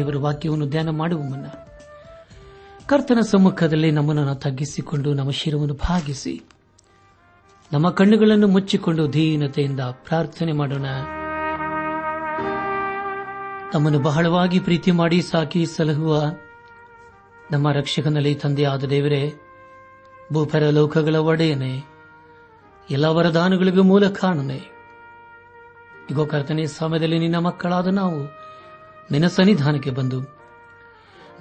ದೇವರ ವಾಕ್ಯವನ್ನು ಧ್ಯಾನ ಮಾಡುವ ಮುನ್ನ ಕರ್ತನ ಸಮ್ಮುಖದಲ್ಲಿ ನಮ್ಮನ್ನು ತಗ್ಗಿಸಿಕೊಂಡು ನಮ್ಮ ಶಿರವನ್ನು ಭಾಗಿಸಿ ನಮ್ಮ ಕಣ್ಣುಗಳನ್ನು ಮುಚ್ಚಿಕೊಂಡು ದೀನತೆಯಿಂದ ಪ್ರಾರ್ಥನೆ ಮಾಡೋಣ. ತಮ್ಮನ್ನು ಬಹಳವಾಗಿ ಪ್ರೀತಿ ಮಾಡಿ ಸಾಕಿ ಸಲಹುವ ನಮ್ಮ ರಕ್ಷಕನಲ್ಲಿ ತಂದೆಯಾದ ದೇವರೇ ಭೂಪರ ಲೋಕಗಳ ಒಡೆಯನೆ, ಎಲ್ಲ ವರದಾನಗಳಿಗೂ ಮೂಲ ಕಾರಣನೆ. ಇಗೋ ಕರ್ತನೆ ಸಮಯದಲ್ಲಿ ನಿನ್ನ ಮಕ್ಕಳಾದ ನಾವು ನಿನ್ನ ಸನ್ನಿಧಾನಕ್ಕೆ ಬಂದು.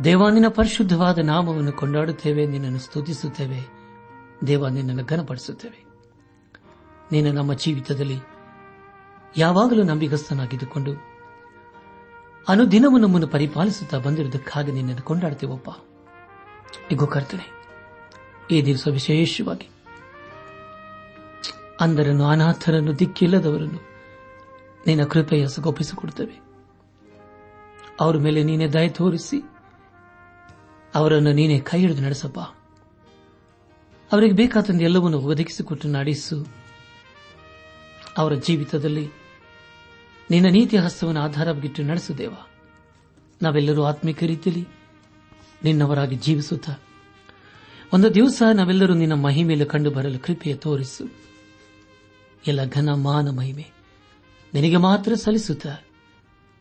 ದೇವ, ನಿನ್ನ ಪರಿಶುದ್ಧವಾದ ನಾಮವನ್ನು ಕೊಂಡಾಡುತ್ತೇವೆ, ನಿನ್ನನ್ನು ಸ್ತುತಿಸುತ್ತೇವೆ. ದೇವ, ನಿನ್ನನ್ನು ಘನಪಡಿಸುತ್ತೇವೆ. ನೀನು ನಮ್ಮ ಜೀವಿತದಲ್ಲಿ ಯಾವಾಗಲೂ ನಂಬಿಗಸ್ತನಾಗಿದ್ದುಕೊಂಡು ಅನುದಿನವೂ ನಮ್ಮನ್ನು ಪರಿಪಾಲಿಸುತ್ತಾ ಬಂದಿರುವುದಕ್ಕಾಗಿ ನಿನ್ನನ್ನು ಕೊಂಡಾಡ್ತೇವಪ್ಪ ಇಗೋ ಕರ್ತನೆ, ಈ ದಿವಸ ವಿಶೇಷವಾಗಿ ಅಂದರನ್ನು ಅನಾಥರನ್ನು, ದಿಕ್ಕಿಲ್ಲದವರನ್ನು ನಿನ್ನ ಕೃಪೆಯ ಸುಗೊಪ್ಪಿಸಿಕೊಡುತ್ತೇವೆ ಅವರ ಮೇಲೆ ನೀನೇ ದಯ ತೋರಿಸಿ, ಅವರನ್ನು ನೀನೇ ಕೈ ಹಿಡಿದು ನಡೆಸಪ್ಪ. ಅವರಿಗೆ ಬೇಕಾದಂತೆ ಎಲ್ಲವನ್ನು ಒದಗಿಸಿಕೊಟ್ಟು ನಡೆಸು. ಅವರ ಜೀವಿತದಲ್ಲಿ ನಿನ್ನ ನೀತಿ ಹಸ್ತವನ್ನು ಆಧಾರವಾಗಿಟ್ಟು ನಡೆಸುದೇವ ನಾವೆಲ್ಲರೂ ಆತ್ಮಿಕ ರೀತಿಯಲ್ಲಿ ನಿನ್ನವರಾಗಿ ಜೀವಿಸುತ್ತ ಒಂದು ದಿವಸ ನಾವೆಲ್ಲರೂ ನಿನ್ನ ಮಹಿಮೆಯಲ್ಲಿ ಕಂಡು ಬರಲು ಕೃಪೆಯ ತೋರಿಸು. ಎಲ್ಲ ಘನ ಮಾನ ಮಹಿಮೆ ನಿನಗೆ ಮಾತ್ರ ಸಲ್ಲಿಸುತ್ತಾ.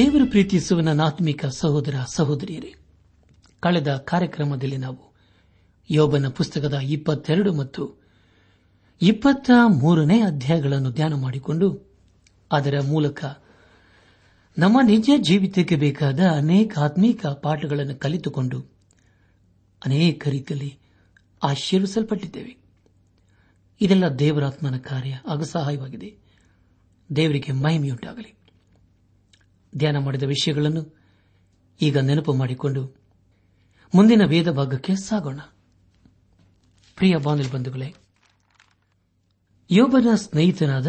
ದೇವರು ಪ್ರೀತಿಸುವ ನನ್ನ ಆತ್ಮಿಕ ಸಹೋದರ ಸಹೋದರಿಯರೇ, ಕಳೆದ ಕಾರ್ಯಕ್ರಮದಲ್ಲಿ ನಾವು ಯೋಬನ ಪುಸ್ತಕದ ಇಪ್ಪತ್ತೆರಡು ಮತ್ತು ಇಪ್ಪತ್ತ ಮೂರನೇ ಅಧ್ಯಾಯಗಳನ್ನು ಧ್ಯಾನ ಮಾಡಿಕೊಂಡು ಅದರ ಮೂಲಕ ನಮ್ಮ ನಿಜ ಜೀವಿತಕ್ಕೆ ಬೇಕಾದ ಅನೇಕ ಆತ್ಮೀಕ ಪಾಠಗಳನ್ನು ಕಲಿತುಕೊಂಡು ಅನೇಕ ರೀತಿಯಲ್ಲಿ ಆಶೀರ್ವಿಸಲ್ಪಟ್ಟಿದ್ದೇವೆ. ಇದೆಲ್ಲ ದೇವರಾತ್ಮನ ಕಾರ್ಯ ಹಾಗೂ ಸಹಾಯವಾಗಿದೆ ದೇವರಿಗೆ ಮಹಿಮೆಯುಂಟಾಗಲಿ. ಧ್ಯಾನ ಮಾಡಿದ ವಿಷಯಗಳನ್ನು ಈಗ ನೆನಪು ಮಾಡಿಕೊಂಡು ಮುಂದಿನ ವೇದ ಭಾಗಕ್ಕೆ ಸಾಗೋಣ. ಪ್ರಿಯ ಬಂಧುಗಳೇ, ಯೋಬನ ಸ್ನೇಹಿತನಾದ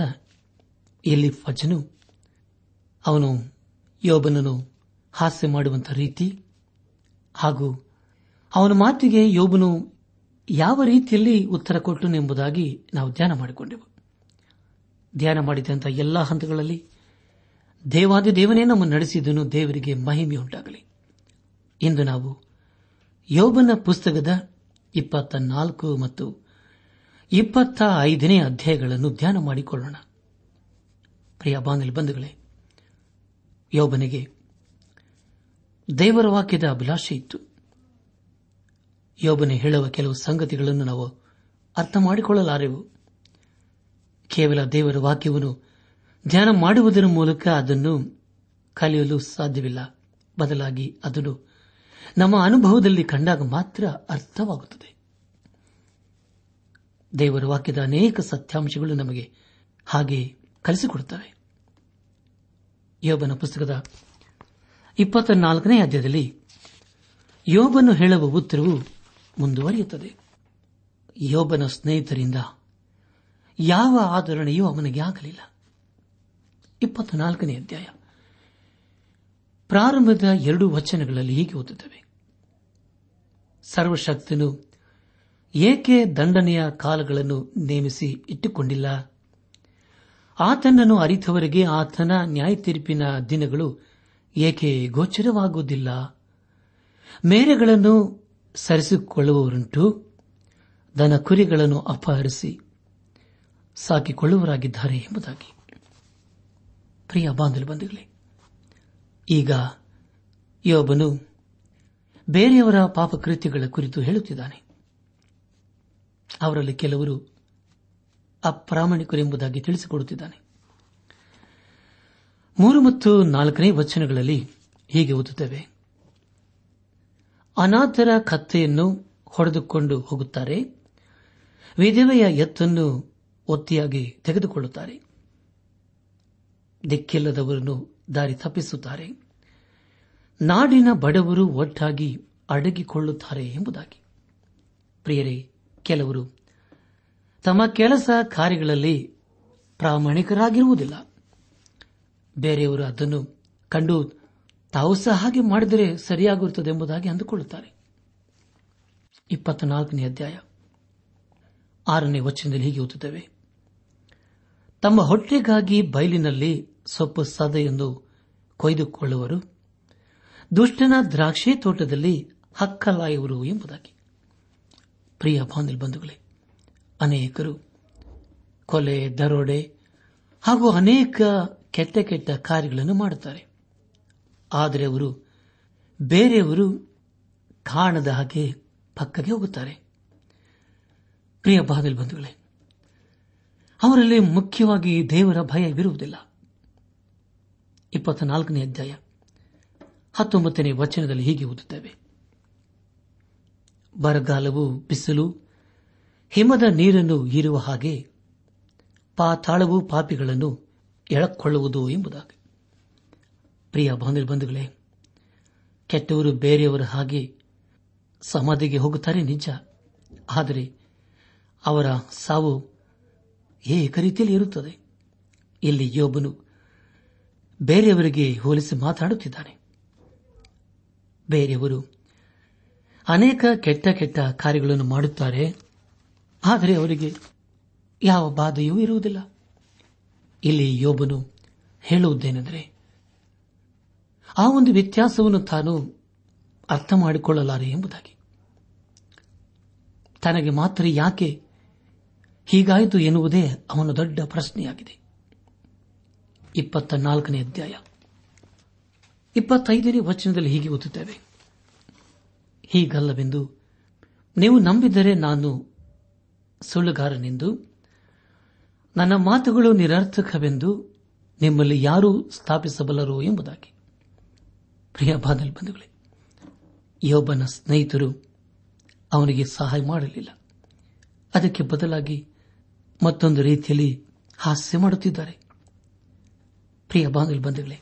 ಎಲಿಫಜನು, ಅವನು ಯೋಬನನ್ನು ಹಾಸ್ಯ ಮಾಡುವಂತಹ ರೀತಿ ಹಾಗೂ ಅವನ ಮಾತಿಗೆ ಯೋಬನು ಯಾವ ರೀತಿಯಲ್ಲಿ ಉತ್ತರ ಕೊಟ್ಟನು ಎಂಬುದಾಗಿ ನಾವು ಧ್ಯಾನ ಮಾಡಿಕೊಂಡೆವು. ಧ್ಯಾನ ಮಾಡಿದಂತಹ ಎಲ್ಲಾ ಹಂತಗಳಲ್ಲಿ ದೇವಾದಿ ದೇವನೇ ನಮ್ಮನ್ನು ನಡೆಸಿದನು, ದೇವರಿಗೆ ಮಹಿಮೆಯುಂಟಾಗಲಿ ಇಂದು ನಾವು ಯೋಬನ ಪುಸ್ತಕದ ಇಪ್ಪತ್ತ ನಾಲ್ಕು ಮತ್ತು ಇಪ್ಪತ್ತ ಐದನೇ ಅಧ್ಯಾಯಗಳನ್ನು ಧ್ಯಾನ ಮಾಡಿಕೊಳ್ಳೋಣ. ಪ್ರಿಯ ಬಾಂಗಲಿ ಬಂಧುಗಳೇ, ಯೋಬನಿಗೆ ದೇವರ ವಾಕ್ಯದ ಅಭಿಲಾಷೆ ಇತ್ತು. ಯೋಬನೆ ಹೇಳುವ ಕೆಲವು ಸಂಗತಿಗಳನ್ನು ನಾವು ಅರ್ಥ ಮಾಡಿಕೊಳ್ಳಲಾರೆವು. ಕೇವಲ ದೇವರ ವಾಕ್ಯವನ್ನು ಧ್ಯಾನ ಮಾಡುವುದರ ಮೂಲಕ ಅದನ್ನು ಕಲಿಯಲು ಸಾಧ್ಯವಿಲ್ಲ. ಬದಲಾಗಿ ಅದನ್ನು ನಮ್ಮ ಅನುಭವದಲ್ಲಿ ಕಂಡಾಗ ಮಾತ್ರ ಅರ್ಥವಾಗುತ್ತದೆ. ದೇವರ ವಾಕ್ಯದ ಅನೇಕ ಸತ್ಯಾಂಶಗಳು ನಮಗೆ ಹಾಗೆ ಕಲಿಸಿಕೊಡುತ್ತವೆ. ಯೋಬನ ಪುಸ್ತಕದ ಇಪ್ಪತ್ತ ನಾಲ್ಕನೇ ಅಧ್ಯಾಯದಲ್ಲಿ ಯೋಬನು ಹೇಳುವ ಉತ್ತರವು ಮುಂದುವರಿಯುತ್ತದೆ. ಯೋಬನ ಸ್ನೇಹಿತರಿಂದ ಯಾವ ಆಧರಣೆಯೂ ಅವನಿಗೆ ಆಗಲಿಲ್ಲ. ಇಪ್ಪತ್ತ ನಾಲ್ಕನೇ ಅಧ್ಯಾಯ. ಪ್ರಾರಂಭದ ಎರಡು ವಚನಗಳಲ್ಲಿ ಹೀಗೆ ಓದುತ್ತವೆ. ಸರ್ವಶಕ್ತನು ಏಕೆ ದಂಡನೆಯ ಕಾಲಗಳನ್ನು ನೇಮಿಸಿ ಇಟ್ಟುಕೊಂಡಿಲ್ಲ? ಆತನನ್ನು ಅರಿತವರಿಗೆ ಆತನ ನ್ಯಾಯ ತೀರ್ಪಿನ ದಿನಗಳು ಏಕೆ ಗೋಚರವಾಗುವುದಿಲ್ಲ? ಮೇರೆಗಳನ್ನು ಸರಿಸಿಕೊಳ್ಳುವವರುಂಟು ದನ ಕುರಿಗಳನ್ನು ಅಪಹರಿಸಿ ಸಾಕಿಕೊಳ್ಳುವರಾಗಿದ್ದಾರೆ ಎಂಬುದಾಗಿ. ಪ್ರಿಯ ಬಾಂಧಲು ಬಂಧುಗಳೇ, ಈಗ ಯೋಬನು ಬೇರೆಯವರ ಪಾಪಕೃತ್ಯಗಳ ಕುರಿತು ಹೇಳುತ್ತಿದ್ದಾನೆ. ಅವರಲ್ಲಿ ಕೆಲವರು ಅಪ್ರಾಮಾಣಿಕರೆಂಬುದಾಗಿ ತಿಳಿಸಿಕೊಡುತ್ತಿದ್ದಾನೆ. ಮೂರು ಮತ್ತು ನಾಲ್ಕನೇ ವಚನಗಳಲ್ಲಿ ಹೀಗೆ ಓದುತ್ತೇವೆ. ಅನಾಥರ ಕತ್ತೆಯನ್ನು ಹೊಡೆದುಕೊಂಡು ಹೋಗುತ್ತಾರೆ, ವಿಧವೆಯ ಎತ್ತನ್ನು ಒತ್ತಿಯಾಗಿ ತೆಗೆದುಕೊಳ್ಳುತ್ತಾರೆ. ದಿಕ್ಕಿಲ್ಲದವರನ್ನು ದಾರಿ ತಪ್ಪಿಸುತ್ತಾರೆ. ನಾಡಿನ ಬಡವರು ಒಟ್ಟಾಗಿ ಅಡಗಿಕೊಳ್ಳುತ್ತಾರೆ ಎಂಬುದಾಗಿ. ಪ್ರಿಯರೇ, ಕೆಲವರು ತಮ್ಮ ಕೆಲಸ ಕಾರ್ಯಗಳಲ್ಲಿ ಪ್ರಾಮಾಣಿಕರಾಗಿರುವುದಿಲ್ಲ. ಬೇರೆಯವರು ಅದನ್ನು ಕಂಡು ತಾವು ಸಹ ಹಾಗೆ ಮಾಡಿದರೆ ಸರಿಯಾಗಿರುತ್ತದೆ ಎಂಬುದಾಗಿ ಅಂದುಕೊಳ್ಳುತ್ತಾರೆ. ಇಪ್ಪತ್ನಾಲ್ಕನೇ ಅಧ್ಯಾಯ. ಆರನೇ ವಚನದಲ್ಲಿ ಹೀಗೆ ಓದುತ್ತವೆ. ತಮ್ಮ ಹೊಟ್ಟೆಗಾಗಿ ಬಯಲಿನಲ್ಲಿ ಸೊಪ್ಪು ಸದ ಎಂದು ಕೊಯ್ದುಕೊಳ್ಳುವರು. ದುಷ್ಟನ ದ್ರಾಕ್ಷಿ ತೋಟದಲ್ಲಿ ಹಕ್ಕಲಾಯುವರು ಎಂಬುದಾಗಿ. ಪ್ರಿಯ ಬಾಂಧಲ್ ಬಂಧುಗಳೇ, ಅನೇಕರು ಕೊಲೆ, ದರೋಡೆ ಹಾಗೂ ಅನೇಕ ಕೆಟ್ಟ ಕೆಟ್ಟ ಕಾರ್ಯಗಳನ್ನು ಮಾಡುತ್ತಾರೆ. ಆದರೆ ಅವರು ಬೇರೆಯವರು ಕಾಣದ ಹಾಗೆ ಪಕ್ಕಕ್ಕೆ ಹೋಗುತ್ತಾರೆ. ಪ್ರಿಯ ಬಾದಲ್ ಬಂಧುಗಳೇ, ಅವರಲ್ಲಿ ಮುಖ್ಯವಾಗಿ ದೇವರ ಭಯವಿರುವುದಿಲ್ಲ. ಇಪ್ಪತ್ನಾಲ್ಕನೇ ಅಧ್ಯಾಯ. ಹತ್ತೊಂಬತ್ತನೇ ವಚನದಲ್ಲಿ ಹೀಗೆ ಓದುತ್ತೇವೆ. ಬರಗಾಲವು ಬಿಸಿಲು, ಹಿಮದ ನೀರನ್ನು ಹೀರುವ ಹಾಗೆ ಪಾತಾಳವು ಪಾಪಿಗಳನ್ನು ಎಳಕೊಳ್ಳುವುದು ಎಂಬುದಾಗಿ. ಪ್ರಿಯ ಬಂಧುಗಳೇ, ಕೆಟ್ಟವರು ಬೇರೆಯವರ ಹಾಗೆ ಸಮಾಧಿಗೆ ಹೋಗುತ್ತಾರೆ ನಿಜ. ಆದರೆ ಅವರ ಸಾವು ಏಕ ರೀತಿಯಲ್ಲಿ ಇರುತ್ತದೆ. ಇಲ್ಲಿ ಯೋಬನು ಬೇರೆಯವರಿಗೆ ಹೋಲಿಸಿ ಮಾತನಾಡುತ್ತಿದ್ದಾನೆ ಬೇರೆಯವರು ಅನೇಕ ಕೆಟ್ಟ ಕೆಟ್ಟ ಕಾರ್ಯಗಳನ್ನು ಮಾಡುತ್ತಾರೆ. ಆದರೆ ಅವರಿಗೆ ಯಾವ ಬಾಧೆಯೂ ಇರುವುದಿಲ್ಲ. ಇಲ್ಲಿ ಯೋಬನು ಹೇಳುವುದೇನೆಂದರೆ, ಆ ಒಂದು ವ್ಯತ್ಯಾಸವನ್ನು ತಾನು ಅರ್ಥ ಮಾಡಿಕೊಳ್ಳಲಾರೆ ಎಂಬುದಾಗಿ. ತನಗೆ ಮಾತ್ರ ಯಾಕೆ ಹೀಗಾಯಿತು ಎನ್ನುವುದೇ ಅವನ ದೊಡ್ಡ ಪ್ರಶ್ನೆಯಾಗಿದೆ. ಇಪ್ಪತ್ತ ನಾಲ್ಕನೇ ಅಧ್ಯಾಯ. ಇಪ್ಪತ್ತೈದನೇ ವಚನದಲ್ಲಿ ಹೀಗೆ ಓದುತ್ತೇವೆ. ಹೀಗಲ್ಲವೆಂದು, ನೀವು ನಂಬಿದರೆ ನಾನು ಸುಳ್ಳುಗಾರನೆಂದು, ನನ್ನ ಮಾತುಗಳು ನಿರರ್ಥಕವೆಂದು ನಿಮ್ಮಲ್ಲಿ ಯಾರೂ ಸ್ಥಾಪಿಸಬಲ್ಲರು ಎಂಬುದಾಗಿ. ಪ್ರಿಯ ಬಂಧುಗಳೇ, ಯೋಬನ ಸ್ನೇಹಿತರು ಅವನಿಗೆ ಸಹಾಯ ಮಾಡಲಿಲ್ಲ. ಅದಕ್ಕೆ ಬದಲಾಗಿ ಮತ್ತೊಂದು ರೀತಿಯಲ್ಲಿ ಹಾಸ್ಯ ಮಾಡುತ್ತಿದ್ದಾರೆ. ಪ್ರಿಯ ಬಾಂಧಲ್ ಬಂಧುಗಳೇ,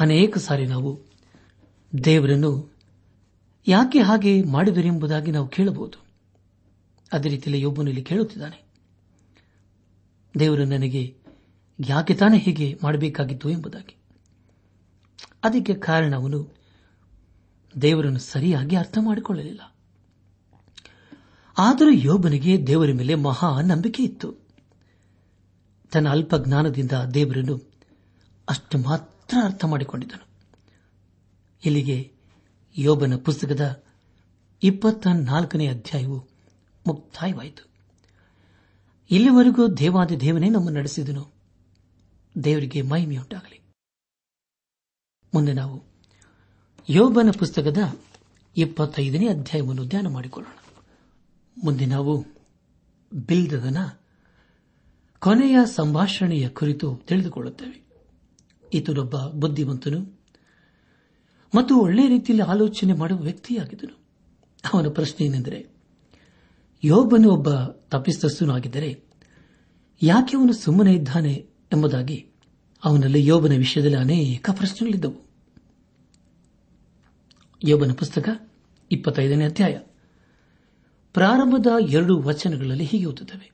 ಅನೇಕ ಸಾರಿ ನಾವು ದೇವರನ್ನು ಯಾಕೆ ಹಾಗೆ ಮಾಡಿದರೆಂಬುದಾಗಿ ನಾವು ಕೇಳಬಹುದು. ಅದೇ ರೀತಿಯಲ್ಲಿ ಒಬ್ಬನಲ್ಲಿ ಕೇಳುತ್ತಿದ್ದಾನೆ, ದೇವರು ನನಗೆ ಯಾಕೆ ತಾನೇ ಹೀಗೆ ಮಾಡಬೇಕಾಗಿತ್ತು ಎಂಬುದಾಗಿ. ಅದಕ್ಕೆ ಕಾರಣ ಅವನು ದೇವರನ್ನು ಸರಿಯಾಗಿ ಅರ್ಥ ಮಾಡಿಕೊಳ್ಳಲಿಲ್ಲ. ಆದರೂ ಯೋಬನಿಗೆ ದೇವರ ಮೇಲೆ ಮಹಾ ನಂಬಿಕೆ ಇತ್ತು. ತನ್ನ ಅಲ್ಪ ಜ್ಞಾನದಿಂದ ದೇವರನ್ನು ಅಷ್ಟು ಮಾತ್ರ ಅರ್ಥ ಮಾಡಿಕೊಂಡಿದ್ದನು. ಇಲ್ಲಿಗೆ ಯೋಬನ ಪುಸ್ತಕದ ಇಪ್ಪತ್ತ ನಾಲ್ಕನೇ ಅಧ್ಯಾಯವು ಮುಕ್ತಾಯವಾಯಿತು. ಇಲ್ಲಿವರೆಗೂ ದೇವಾದಿ ದೇವನೇ ನಮ್ಮ ನಡೆಸಿದನು. ದೇವರಿಗೆ ಮಹಿಮೆಯುಂಟಾಗಲಿ. ಮುಂದೆ ನಾವು ಯೋಬನ ಪುಸ್ತಕದ ಇಪ್ಪತ್ತೈದನೇ ಅಧ್ಯಾಯವನ್ನು ಧ್ಯಾನ ಮಾಡಿಕೊಳ್ಳೋಣ. ಮುಂದೆ ನಾವು ಬಿಲ್ದದನ ಕೊನೆಯ ಸಂಭಾಷಣೆಯ ಕುರಿತು ತಿಳಿದುಕೊಳ್ಳುತ್ತೇವೆ. ಈತನೊಬ್ಬ ಬುದ್ಧಿವಂತನು ಮತ್ತು ಒಳ್ಳೆಯ ರೀತಿಯಲ್ಲಿ ಆಲೋಚನೆ ಮಾಡುವ ವ್ಯಕ್ತಿಯಾಗಿದ್ದನು. ಅವನ ಪ್ರಶ್ನೆ ಏನೆಂದರೆ, ಯೋಬನು ಒಬ್ಬ ತಪ್ಪಿಸ್ತಸ್ಸನು ಆಗಿದ್ದರೆ ಯಾಕೆ ಅವನು ಸುಮ್ಮನೆ ಇದ್ದಾನೆ ಎಂಬುದಾಗಿ ಅವನಲ್ಲಿ ಯೋಬನ ವಿಷಯದಲ್ಲಿ ಅನೇಕ ಪ್ರಶ್ನೆಗಳಿದ್ದವು. ಯೋಬನ ಪುಸ್ತಕ ಇಪ್ಪತ್ತೈದನೇ ಅಧ್ಯಾಯ. ಪ್ರಾರಂಭದ ಎರಡು ವಚನಗಳಲ್ಲಿ ಹೀಗೆ ಓದುತ್ತವೆ.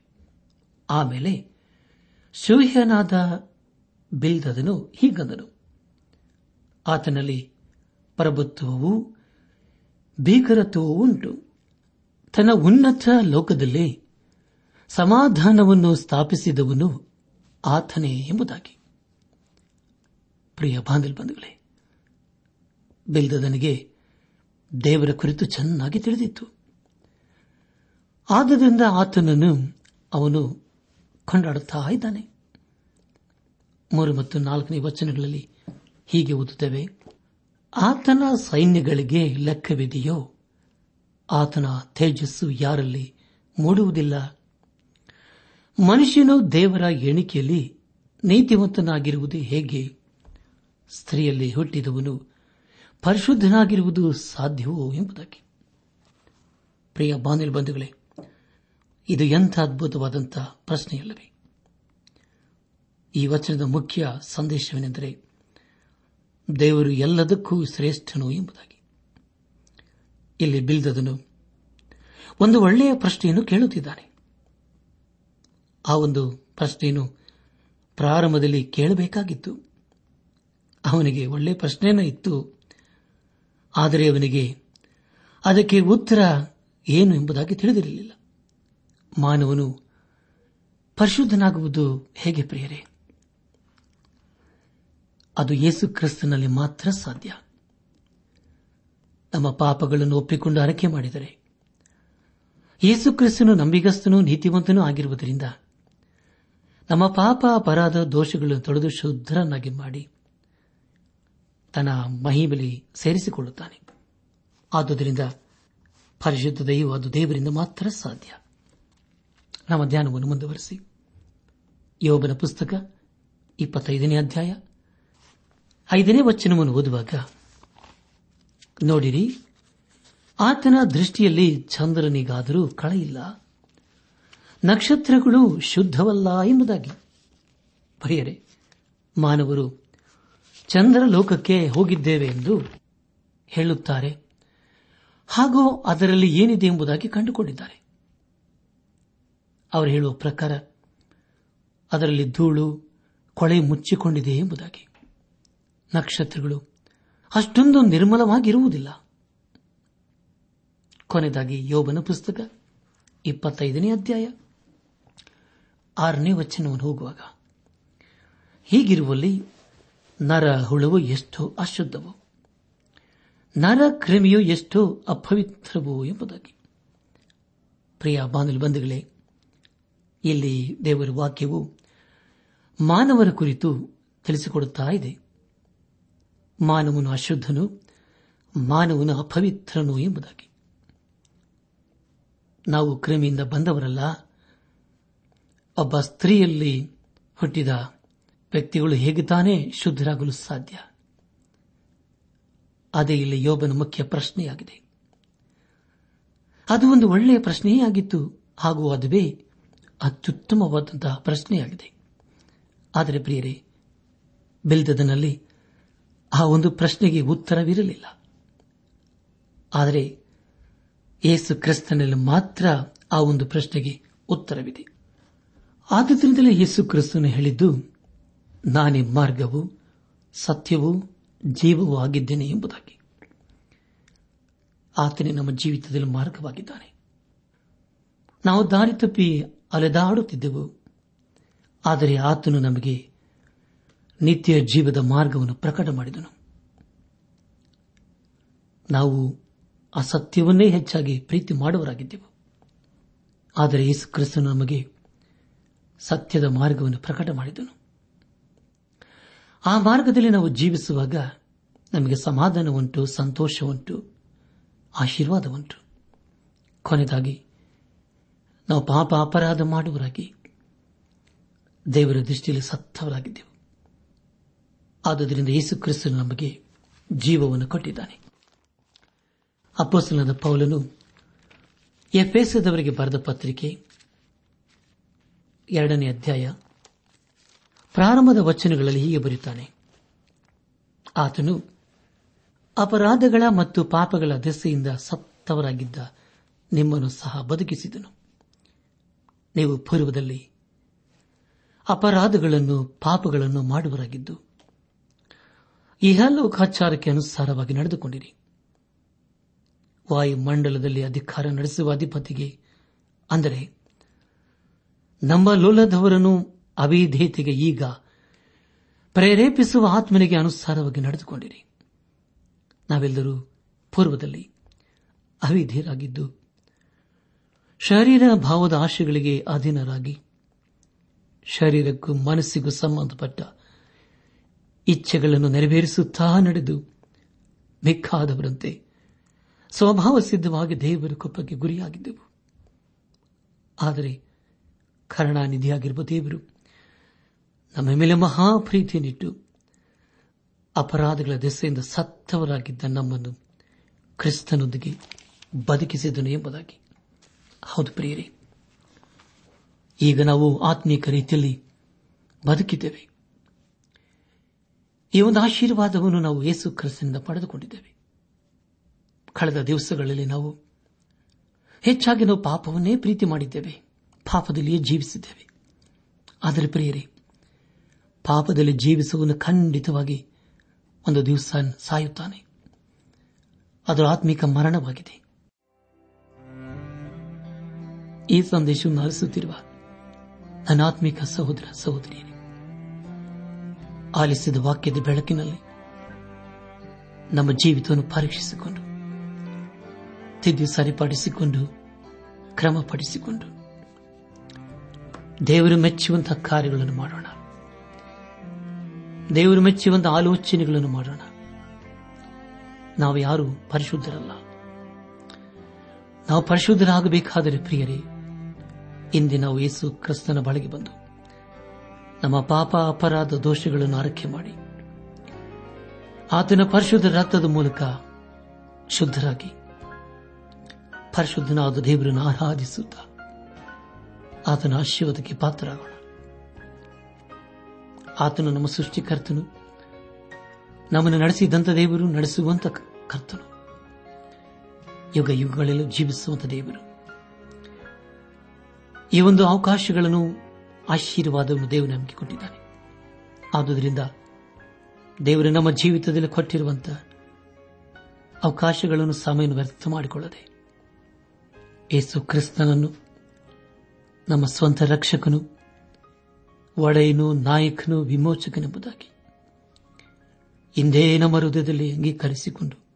ಆಮೇಲೆ ಶೂಹ್ಯನಾದ ಬಿಲ್ದದನು ಹೀಗಂದನು. ಆತನಲ್ಲಿ ಪ್ರಭುತ್ವವೂ ಭೀಕರತ್ವವೂ ಉಂಟು. ತನ್ನ ಉನ್ನತ ಲೋಕದಲ್ಲಿ ಸಮಾಧಾನವನ್ನು ಸ್ಥಾಪಿಸಿದವನು ಆತನೇ ಎಂಬುದಾಗಿ. ಪ್ರಿಯ ಬಂಧುಗಳೇ ಬಿಲ್ದದನಿಗೆ ದೇವರ ಕುರಿತು ಚೆನ್ನಾಗಿ ತಿಳಿದಿತ್ತು. ಆದ್ದರಿಂದ ಆತನನ್ನು ಅವನು ಕೊಂಡಾಡುತ್ತಾ ಇದ್ದಾನೆ. ಮೂರು ಮತ್ತು ನಾಲ್ಕನೇ ವಚನಗಳಲ್ಲಿ ಹೀಗೆ ಓದುತ್ತವೆ. ಆತನ ಸೈನ್ಯಗಳಿಗೆ ಲೆಕ್ಕವಿದೆಯೋ? ಆತನ ತೇಜಸ್ಸು ಯಾರಲ್ಲಿ ಮೂಡುವುದಿಲ್ಲ? ಮನುಷ್ಯನು ದೇವರ ಎಣಿಕೆಯಲ್ಲಿ ನೀತಿವಂತನಾಗಿರುವುದು ಹೇಗೆ? ಸ್ತ್ರೀಯಲ್ಲಿ ಹುಟ್ಟಿದವನು ಪರಿಶುದ್ಧನಾಗಿರುವುದು ಸಾಧ್ಯವೋ ಎಂಬುದಾಗಿ. ಪ್ರಿಯ ಬಾನಿಲ್ ಬಂಧುಗಳೇ, ಇದು ಎಂಥ ಅದ್ಭುತವಾದಂಥ ಪ್ರಶ್ನೆಯಲ್ಲವೇ? ಈ ವಚನದ ಮುಖ್ಯ ಸಂದೇಶವೇನೆಂದರೆ ದೇವರು ಎಲ್ಲದಕ್ಕೂ ಶ್ರೇಷ್ಠನು ಎಂಬುದಾಗಿ. ಇಲ್ಲಿ ಬಿಲ್ದದನು ಒಂದು ಒಳ್ಳೆಯ ಪ್ರಶ್ನೆಯನ್ನು ಕೇಳುತ್ತಿದ್ದಾನೆ. ಆ ಒಂದು ಪ್ರಶ್ನೆಯನ್ನು ಪ್ರಾರಂಭದಲ್ಲಿ ಕೇಳಬೇಕಾಗಿತ್ತು. ಅವನಿಗೆ ಒಳ್ಳೆಯ ಪ್ರಶ್ನೆಯೇ ಇತ್ತು. ಆದರೆ ಅವನಿಗೆ ಅದಕ್ಕೆ ಉತ್ತರ ಏನು ಎಂಬುದಾಗಿ ತಿಳಿದಿರಲಿಲ್ಲ. ಮಾನವನು ಪರಿಶುದ್ಧನಾಗುವುದು ಹೇಗೆ ಪ್ರಿಯರೇ? ಅದು ಯೇಸು ಕ್ರಿಸ್ತನಲ್ಲಿ ಮಾತ್ರ ಸಾಧ್ಯ. ನಮ್ಮ ಪಾಪಗಳನ್ನು ಒಪ್ಪಿಕೊಂಡು ಅರಕೆ ಮಾಡಿದರೆ, ಯೇಸು ಕ್ರಿಸ್ತನು ನಂಬಿಗಸ್ತನೂ ನೀತಿವಂತನೂ ಆಗಿರುವುದರಿಂದ ನಮ್ಮ ಪಾಪ ಅಪರಾಧ ದೋಷಗಳನ್ನು ತೊಳೆದು ಶುದ್ಧರನ್ನಾಗಿ ಮಾಡಿ ತನ್ನ ಮಹಿಬಲಿ ಸೇರಿಸಿಕೊಳ್ಳುತ್ತಾನೆ. ಆದುದರಿಂದ ಪರಿಶುದ್ಧ ದೈವ ಅದು ದೇವರಿಂದ ಮಾತ್ರ ಸಾಧ್ಯ. ನಮ್ಮ ಧ್ಯಾನವನ್ನು ಮುಂದುವರೆಸಿ. ಯೋಬನ ಪುಸ್ತಕ ಇಪ್ಪತ್ತೈದನೇ ಅಧ್ಯಾಯ ಐದನೇ ವಚನವನ್ನು ಓದುವಾಗ, ನೋಡಿರಿ, ಆತನ ದೃಷ್ಟಿಯಲ್ಲಿ ಚಂದ್ರನಿಗಾದರೂ ಕಳೆಯಿಲ್ಲ ನಕ್ಷತ್ರಗಳು ಶುದ್ಧವಲ್ಲ ಎಂಬುದಾಗಿ. ಬರೆಯರೆ ಮಾನವರು ಚಂದ್ರ ಲೋಕಕ್ಕೆ ಹೋಗಿದ್ದೇವೆ ಎಂದು ಹೇಳುತ್ತಾರೆ. ಹಾಗೂ ಅದರಲ್ಲಿ ಏನಿದೆ ಎಂಬುದಾಗಿ ಕಂಡುಕೊಂಡಿದ್ದಾರೆ. ಅವರು ಹೇಳುವ ಪ್ರಕಾರ, ಅದರಲ್ಲಿ ಧೂಳು, ಕೊಳೆ ಮುಚ್ಚಿಕೊಂಡಿದೆ ಎಂಬುದಾಗಿ. ನಕ್ಷತ್ರಗಳು ಅಷ್ಟೊಂದು ನಿರ್ಮಲವಾಗಿರುವುದಿಲ್ಲ. ಕೊನೆಯದಾಗಿ ಯೋಬನ ಪುಸ್ತಕ, ಇಪ್ಪತ್ತೈದನೇ ಅಧ್ಯಾಯ, ಆರನೇ ವಚನವನ್ನು ಹೋಗುವಾಗ, ಹೀಗಿರುವಲ್ಲಿ ನರ ಹುಳವು ಎಷ್ಟೋ ಅಶುದ್ಧವು, ನರ ಕ್ರಿಮಿಯು ಎಷ್ಟೋ ಅಪವಿತ್ರವು ಎಂಬುದಾಗಿ. ಪ್ರಿಯ ಬಾನುಲಿ ಬಂಧುಗಳೇ, ಇಲ್ಲಿ ದೇವರ ವಾಕ್ಯವು ಮಾನವರ ಕುರಿತು ತಿಳಿಸಿಕೊಡುತ್ತಾ ಇದೆ. ಮಾನವನು ಅಶುದ್ಧನು, ಮಾನವನು ಅಪವಿತ್ರನು ಎಂಬುದಾಗಿ. ನಾವು ಕ್ರಿಮಿಯಿಂದ ಬಂದವರಲ್ಲ, ಒಬ್ಬ ಸ್ತ್ರೀಯಲ್ಲಿ ಹುಟ್ಟಿದ ವ್ಯಕ್ತಿಗಳು ಹೇಗೆ ತಾನೇ ಶುದ್ಧರಾಗಲು ಸಾಧ್ಯ? ಅದೇ ಇಲ್ಲಿ ಯೋಬನ ಮುಖ್ಯ ಪ್ರಶ್ನೆಯಾಗಿದೆ. ಅದು ಒಂದು ಒಳ್ಳೆಯ ಪ್ರಶ್ನೆಯೇ ಆಗಿತ್ತು, ಹಾಗೂ ಅದುವೇ ಅತ್ಯುತ್ತಮವಾದಂತಹ ಪ್ರಶ್ನೆಯಾಗಿದೆ. ಆದರೆ ಪ್ರಿಯರೇ ಬಿಲ್ದದನಲ್ಲಿ ಆ ಒಂದು ಪ್ರಶ್ನೆಗೆ ಉತ್ತರವಿರಲಿಲ್ಲ. ಆದರೆ ಯೇಸು ಕ್ರಿಸ್ತನಲ್ಲಿ ಮಾತ್ರ ಆ ಒಂದು ಪ್ರಶ್ನೆಗೆ ಉತ್ತರವಿದೆ. ಆದ್ದರಿಂದಲೇ ಯೇಸು ಕ್ರಿಸ್ತನು ಹೇಳಿದ್ದು, ನಾನೇ ಮಾರ್ಗವು, ಸತ್ಯವೂ, ಜೀವವೂ ಆಗಿದ್ದೇನೆ ಎಂಬುದಾಗಿ. ಆತನೇ ನಮ್ಮ ಜೀವಿತದಲ್ಲಿ ಮಾರ್ಗವಾಗಿದ್ದಾನೆ. ನಾವು ದಾರಿ ತಪ್ಪಿ ಅಲೆದಾಡುತ್ತಿದ್ದೆವು. ಆದರೆ ಆತನು ನಮಗೆ ನಿತ್ಯ ಜೀವದ ಮಾರ್ಗವನ್ನು ಪ್ರಕಟ ಮಾಡಿದನು. ನಾವು ಅಸತ್ಯವನ್ನೇ ಹೆಚ್ಚಾಗಿ ಪ್ರೀತಿ ಮಾಡುವರಾಗಿದ್ದೆವು ಆದರೆ ಯೇಸು ಕ್ರಿಸ್ತನು ನಮಗೆ ಸತ್ಯದ ಮಾರ್ಗವನ್ನು ಪ್ರಕಟ ಮಾಡಿದನು. ಆ ಮಾರ್ಗದಲ್ಲಿ ನಾವು ಜೀವಿಸುವಾಗ ನಮಗೆ ಸಮಾಧಾನ ಉಂಟು ಸಂತೋಷ ಉಂಟು ಆಶೀರ್ವಾದ ಉಂಟು ಕೊನೆಯದಾಗಿ, ನಾವು ಪಾಪ ಅಪರಾಧ ಮಾಡುವರಾಗಿ ದೇವರ ದೃಷ್ಟಿಯಲ್ಲಿ ಸತ್ತವರಾಗಿದ್ದೆವು. ಆದುದರಿಂದ ಯೇಸು ಕ್ರಿಸ್ತನು ನಮಗೆ ಜೀವವನ್ನು ಕೊಟ್ಟಿದ್ದಾನೆ. ಅಪ್ಪೋಸಲದ ಪೌಲನು ಎಫ್ಎಸದವರಿಗೆ ಬರೆದ ಪತ್ರಿಕೆ ಎರಡನೇ ಅಧ್ಯಾಯ ಪ್ರಾರಂಭದ ವಚನಗಳಲ್ಲಿ ಹೀಗೆ ಬರುತ್ತಾನೆ ಆತನು ಅಪರಾಧಗಳ ಮತ್ತು ಪಾಪಗಳ ದೆಸೆಯಿಂದ ಸತ್ತವರಾಗಿದ್ದ ನಿಮ್ಮನ್ನು ಸಹ ಬದುಕಿಸಿದನು. ನೀವು ಪೂರ್ವದಲ್ಲಿ ಅಪರಾಧಗಳನ್ನು ಪಾಪಗಳನ್ನು ಮಾಡುವರಾಗಿದ್ದು ಇಹಲೋಕಾಚಾರಕ್ಕೆ ಅನುಸಾರವಾಗಿ ನಡೆದುಕೊಂಡಿರಿ. ವಾಯುಮಂಡಲದಲ್ಲಿ ಅಧಿಕಾರ ನಡೆಸುವ ಅಧಿಪತಿಗೆ, ಅಂದರೆ ನಮ್ಮ ಲೋಲದವರನ್ನು ಅವಿಧೇಯತೆಗೆ ಈಗ ಪ್ರೇರೇಪಿಸುವ ಆತ್ಮನಿಗೆ ಅನುಸಾರವಾಗಿ ನಡೆದುಕೊಂಡಿರಿ. ನಾವೆಲ್ಲರೂ ಪೂರ್ವದಲ್ಲಿ ಅವಿಧೇಯರಾಗಿದ್ದು, ಶರೀರ ಭಾವದ ಆಶೆಗಳಿಗೆ ಅಧೀನರಾಗಿ, ಶರೀರಕ್ಕೂ ಮನಸ್ಸಿಗೂ ಸಂಬಂಧಪಟ್ಟ ಇಚ್ಛೆಗಳನ್ನು ನೆರವೇರಿಸುತ್ತಾ ನಡೆದು ಮಿಕ್ಕಾದವರಂತೆ ಸ್ವಭಾವ ಸಿದ್ಧವಾಗಿ ದೇವರ ಕೊಪ್ಪಕ್ಕೆ ಗುರಿಯಾಗಿದ್ದೆವು. ಆದರೆ ಕರುಣಾನಿಧಿಯಾಗಿರುವ ದೇವರು ನಮ್ಮ ಮೇಲೆ ಮಹಾ ಮಹಾಪ್ರೀತಿಯನ್ನಿಟ್ಟು ಅಪರಾಧಗಳ ದೆಸೆಯಿಂದ ಸತ್ತವರಾಗಿದ್ದ ನಮ್ಮನ್ನು ಕ್ರಿಸ್ತನೊಂದಿಗೆ ಬದುಕಿಸಿದನು ಎಂಬುದಾಗಿ. ಹೌದು ಪ್ರಿಯರೇ, ಈಗ ನಾವು ಆತ್ಮೀಕ ರೀತಿಯಲ್ಲಿ ಬದುಕಿದ್ದೇವೆ. ಈ ಒಂದು ಆಶೀರ್ವಾದವನ್ನು ನಾವು ಯೇಸು ಕ್ರಿಸ್ತನಿಂದ ಪಡೆದುಕೊಂಡಿದ್ದೇವೆ. ಕಳೆದ ದಿವಸಗಳಲ್ಲಿ ನಾವು ಹೆಚ್ಚಾಗಿ ನಾವು ಪಾಪವನ್ನೇ ಪ್ರೀತಿ ಮಾಡಿದ್ದೇವೆ. ಪಾಪದಲ್ಲಿಯೇ ಜೀವಿಸಿದ್ದೇವೆ. ಆದರೆ ಪ್ರಿಯರೇ, ಪಾಪದಲ್ಲಿ ಜೀವಿಸುವನ್ನು ಖಂಡಿತವಾಗಿ ಒಂದು ದಿವಸ ಸಾಯುತ್ತಾನೆ. ಅದು ಆತ್ಮಿಕ ಮರಣವಾಗಿದೆ. ಈ ಸಂದೇಶವನ್ನು ಆಲಿಸುತ್ತಿರುವ ನನ್ನ ಆತ್ಮಿಕ ಸಹೋದರ ಸಹೋದರಿಯರೇ ಆಲಿಸಿದ ವಾಕ್ಯದ ಬೆಳಕಿನಲ್ಲಿ ನಮ್ಮ ಜೀವಿತವನ್ನು ಪರೀಕ್ಷಿಸಿಕೊಂಡು, ತಿದ್ದು ಸರಿಪಡಿಸಿಕೊಂಡು, ಕ್ರಮಪಡಿಸಿಕೊಂಡು ದೇವರು ಮೆಚ್ಚುವಂತಹ ಕಾರ್ಯಗಳನ್ನು ಮಾಡೋಣ. ದೇವರು ಮೆಚ್ಚುವಂತಹ ಆಲೋಚನೆಗಳನ್ನು ಮಾಡೋಣ. ನಾವು ಯಾರು ಪರಿಶುದ್ಧರಲ್ಲ. ನಾವು ಪರಿಶುದ್ಧರಾಗಬೇಕಾದರೆ ಪ್ರಿಯರೇ ಇಂದಿನ ನಾವು ಯೇಸು ಕ್ರಿಸ್ತನ ಬಳಿಗೆ ಬಂದು ನಮ್ಮ ಪಾಪ ಅಪರಾಧ ದೋಷಗಳನ್ನು ಆರೈಕೆ ಮಾಡಿ. ಆತನ ಪರಿಶುದ್ಧ ರಕ್ತದ ಮೂಲಕ ಶುದ್ಧರಾಗಿ, ಪರಿಶುದ್ಧನಾದ ದೇವರನ್ನು ಆರಾಧಿಸುತ್ತ ಆತನ ಆಶೀರ್ವಾದಕ್ಕೆ ಪಾತ್ರರಾಗೋಣ. ಆತನು ನಮ್ಮ ಸೃಷ್ಟಿಕರ್ತನು. ನಮ್ಮನ್ನು ನಡೆಸಿದಂತ ದೇವರು, ನಡೆಸುವಂತ ಕರ್ತನು. ಯುಗ ಯುಗಗಳಲ್ಲೂ ಜೀವಿಸುವಂತ ದೇವರು. ಈ ಒಂದು ಅವಕಾಶಗಳನ್ನು ಆಶೀರ್ವಾದವನ್ನು ದೇವರು ನಮಗೆ ಕೊಟ್ಟಿದ್ದಾನೆ ಆದುದರಿಂದ ದೇವರು ನಮ್ಮ ಜೀವಿತದಲ್ಲಿ ಕೊಟ್ಟಿರುವಂತಹ ಅವಕಾಶಗಳನ್ನು, ಸಮಯವನ್ನು ವ್ಯರ್ಥ ಮಾಡಿಕೊಳ್ಳದೆ ಯೇಸು ಕ್ರಿಸ್ತನನ್ನು, ನಮ್ಮ ಸ್ವಂತ ರಕ್ಷಕನು, ಒಡೆಯನು, ನಾಯಕನು ವಿಮೋಚಕನೆಂಬುದಾಗಿ ಇಂದೇ ನಮ್ಮ ಹೃದಯದಲ್ಲಿ ಅಂಗೀಕರಿಸಿಕೊಂಡು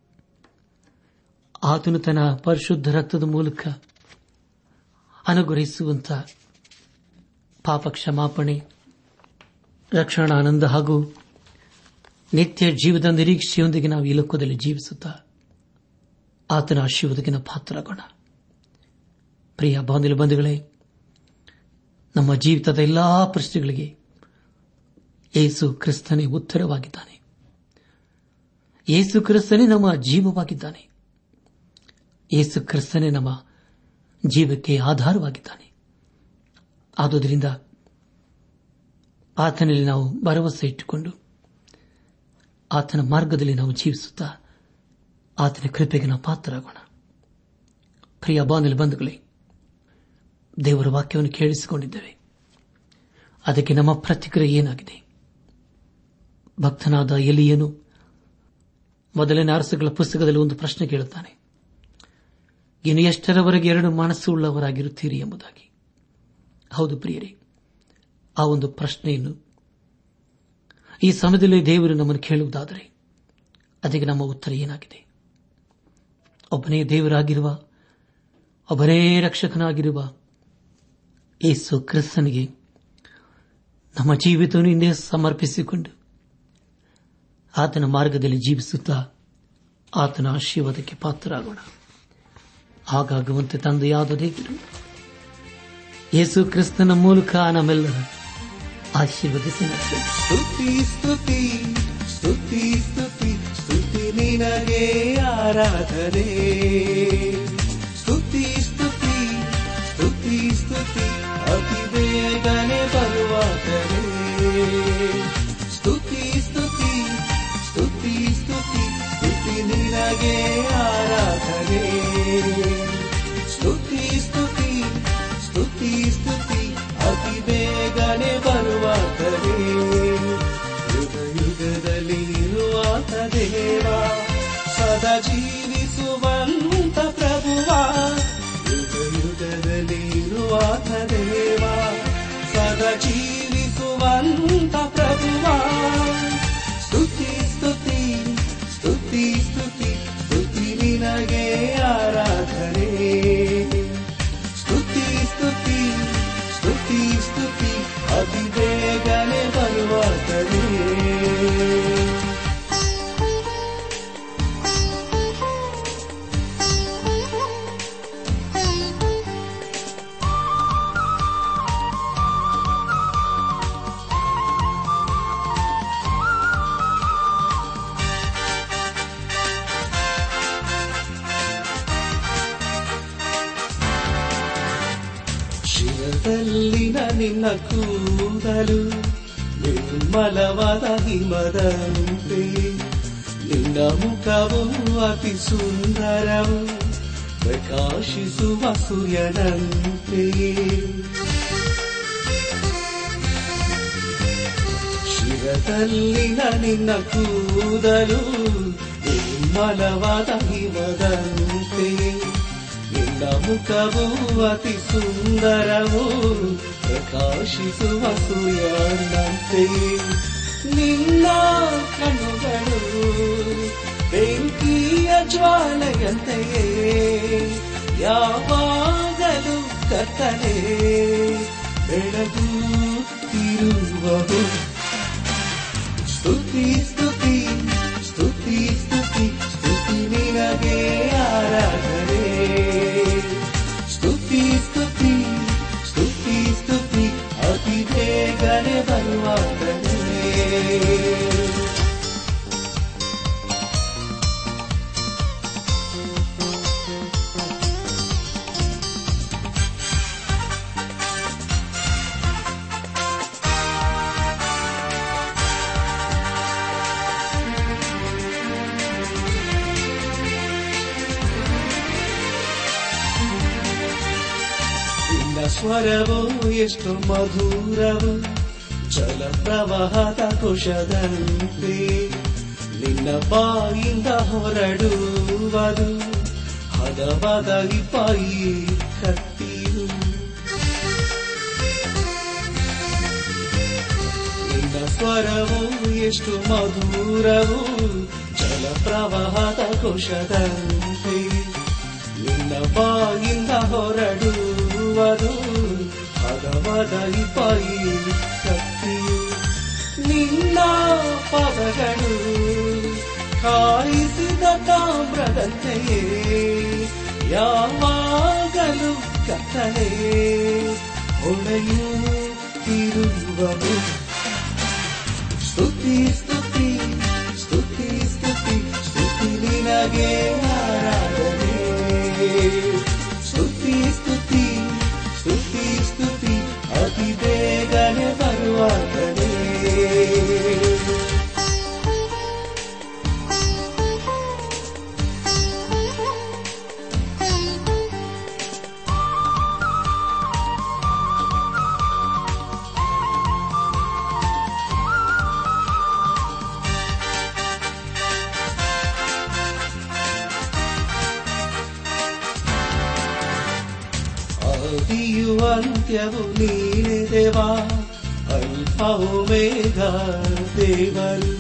ಆತನು ತನ್ನ ಪರಿಶುದ್ಧ ರಕ್ತದ ಮೂಲಕ ಅನುಗ್ರಹಿಸುವಂತ ಪಾಪ ಕ್ಷಮಾಪಣೆ ರಕ್ಷಣಾನಂದ ಹಾಗೂ ನಿತ್ಯ ಜೀವದ ನಿರೀಕ್ಷೆಯೊಂದಿಗೆ ನಾವು ಈ ಲೋಕದಲ್ಲಿ ಜೀವಿಸುತ್ತಾ ಆತನ ಆಶೀರ್ವದಕ್ಕಿನ ಪಾತ್ರರಾಗೋಣ. ಪ್ರಿಯ ಬಾಂಧಲು ಬಂಧುಗಳೇ, ನಮ್ಮ ಜೀವಿತದ ಎಲ್ಲಾ ಪ್ರಶ್ನೆಗಳಿಗೆ ಯೇಸು ಕ್ರಿಸ್ತನೇ ಉತ್ತರವಾಗಿದ್ದಾನೆ. ಯೇಸು ಕ್ರಿಸ್ತನೇ ನಮ್ಮ ಜೀವವಾಗಿದ್ದಾನೆ. ಯೇಸು ಕ್ರಿಸ್ತನೇ ನಮ್ಮ ಜೀವಕ್ಕೆ ಆಧಾರವಾಗಿದ್ದಾನೆ. ಆದುದರಿಂದ ಆತನಲ್ಲಿ ನಾವು ಭರವಸೆ ಇಟ್ಟುಕೊಂಡು ಆತನ ಮಾರ್ಗದಲ್ಲಿ ನಾವು ಜೀವಿಸುತ್ತಾ ಆತನ ಕೃಪೆಗೆ ನಾವು ಪಾತ್ರರಾಗೋಣ. ಪ್ರಿಯ ಬಾನಲ್ಲಿ ಬಂಧುಗಳೇ, ದೇವರ ವಾಕ್ಯವನ್ನು ಕೇಳಿಸಿಕೊಂಡಿದ್ದೇವೆ. ಅದಕ್ಕೆ ನಮ್ಮ ಪ್ರತಿಕ್ರಿಯೆ ಏನಾಗಿದೆ? ಭಕ್ತನಾದ ಎಲಿಯನು ಮೊದಲನೇ ಅರಸುಗಳ ಪುಸ್ತಕದಲ್ಲಿ ಒಂದು ಪ್ರಶ್ನೆ ಕೇಳುತ್ತಾನೆ. ಇನ್ನು ಎಷ್ಟರವರೆಗೆ ಎರಡು ಮನಸ್ಸು ಉಳ್ಳವರಾಗಿರುತ್ತೀರಿ ಎಂಬುದಾಗಿ. ಹೌದು ಪ್ರಿಯರೇ, ಆ ಒಂದು ಪ್ರಶ್ನೆಯನ್ನು ಈ ಸಮಯದಲ್ಲಿ ದೇವರು ನಮ್ಮನ್ನು ಕೇಳುವುದಾದರೆ ಅದಕ್ಕೆ ನಮ್ಮ ಉತ್ತರ ಏನಾಗಿದೆ? ಒಬ್ಬನೇ ದೇವರಾಗಿರುವ ಒಬ್ಬನೇ ರಕ್ಷಕನಾಗಿರುವ ಯೇಸು ಕ್ರಿಸ್ತನಿಗೆ ನಮ್ಮ ಜೀವಿತವನ್ನು ಹಿಂದೆ ಸಮರ್ಪಿಸಿಕೊಂಡು ಆತನ ಮಾರ್ಗದಲ್ಲಿ ಜೀವಿಸುತ್ತಾ ಆತನ ಆಶೀರ್ವಾದಕ್ಕೆ ಪಾತ್ರರಾಗೋಣ. ಹಾಗಾಗುವಂತೆ ತಂದೆಯಾದ ದೇವರು ಯೇಸು ಕ್ರಿಸ್ತನ ಮೂಲಕ ನಮ್ಮೆಲ್ಲರ ಆಶೀರ್ವದಿಸಿ. ಸ್ತುತಿ ಸ್ತುತಿ ಸ್ತುತಿ ಸ್ತುತಿ ಸ್ತುತಿ ನಿನಗೆ ಆರಾಧನೆ ಸ್ತುತಿ ಸ್ತುತಿ ಸ್ತುತಿ ಸ್ತುತಿ ಅತಿ ಬೇಗನೆ ಬರುವಾಗಲೇ ಸ್ತುತಿ ಸ್ತುತಿ ನಿನ್ನ ಕೂದಲು ನಿರ್ಮಲವಾದ ಹಿಮದಂತೆ ನಿನ್ನ ಮುಖವು ಅತಿ ಸುಂದರವು ಪ್ರಕಾಶಿಸುವ ಸೂರ್ಯನಂತೆ ಶಿರದಲ್ಲಿನ ನಿನ್ನ ಕೂದಲು ನಿರ್ಮಲವಾದ ಹಿಮದಂತೆ ನಿನ್ನ ಮುಖವು ಅತಿ ಸುಂದರವು ಪ್ರಕಾಶಿಸುವ ಸೂರ್ಯನಂತೆ ನಿನ್ನ ಕಣ್ಣುಗಳು ಬೆಂಕಿಯ ಜ್ವಾಲೆಯಂತೆಯೇ ಯಾವಾಗಲೂ ಕತ್ತಲೆ ಬೆಳಗು ತಿರುವವು ಕುಶದಂತೆ ನಿನ್ನ ಬಾಯಿಂದ ಹೊರಡುವುದು ಹದವಾದ ಪಾಯಿ ಕತ್ತಿಯು. ನಿನ್ನ ಸ್ವರವು ಎಷ್ಟು ಮಧುರವು ಜಲ ಪ್ರವಾಹದ ಕುಶದಂತೆ ನಿನ್ನ ಬಾಯಿಂದ ಹೊರಡುವುದು ಹದವಾದ ಪಾಯಿ ನಿನ್ನ ಪದಗಳು ಕಾಯಿಸಿದ ತಾಮ್ರದಂತೆಯೇ? ಯಾವಾಗಲೂ ಕತ್ತಲೆ? ಸ್ತುತಿ ಸ್ತುತಿ ಸ್ತುತಿ. ದೇವರು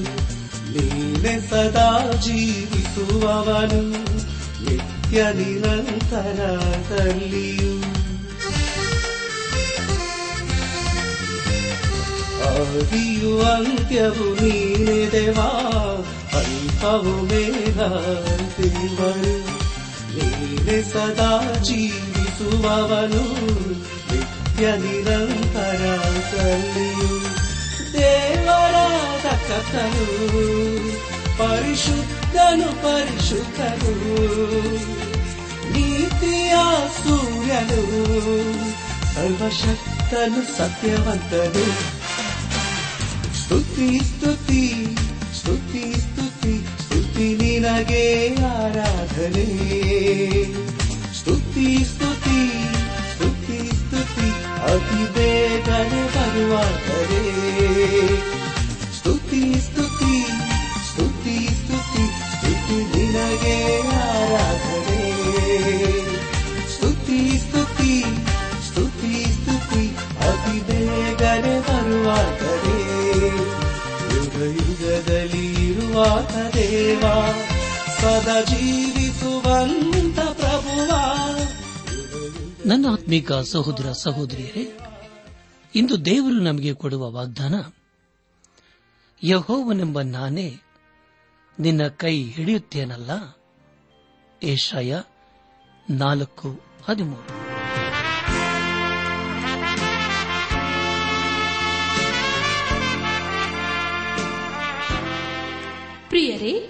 ನೀನೆ ಸದಾ ಜೀವಿಸುವವನು ನಿತ್ಯ ನಿರಂತರದಲ್ಲಿಯೂ ಆದಿಯು ಅಂತ್ಯವು ನೀನೆ ದೇವಾ ಅಲ್ಪವು ಮೇಘ ದೇವರು ನೀನೆ ಸದಾ ಜೀವಿಸುವವನು ನಿತ್ಯ ನಿರಂತರ ಸಲ್ಲಿಯು ದೇವರಾದ ಕಥನು ಪರಿಶುದ್ಧನು ಪರಿಶುದ್ಧನು ನೀತಿಯ ಸೂರ್ಯನು ಸರ್ವಶಕ್ತನು ಸತ್ಯವಂತನು ಸ್ತುತಿ ಸ್ತುತಿ ಸ್ತುತಿ ಸ್ತುತಿ ಸ್ತುತಿ ನಿನಗೆ ಆರಾಧನೆ ಸ್ತುತಿ ಸ್ತುತಿ ಸ್ತುತಿ ಸ್ತುತಿ ಅತಿ ಬೇಗನೆ ದೇವ ಸದಾ ಜೀವಿಸುವಂತ ಪ್ರಭುವ. ನನ್ನ ಆತ್ಮೀಕ ಸಹೋದರ ಸಹೋದರಿಯರೇ ಇಂದು ದೇವರು ನಮಗೆ ಕೊಡುವ ವಾಗ್ದಾನ ಯಹೋವನೆಂಬ ನಾನೇ ನಿನ್ನ ಕೈ ಹಿಡಿಯುತ್ತೇನಲ್ಲ? ಏಷಾಯ ನಾಲ್ಕು ಹದಿಮೂರು. ಪ್ರಿಯರೇ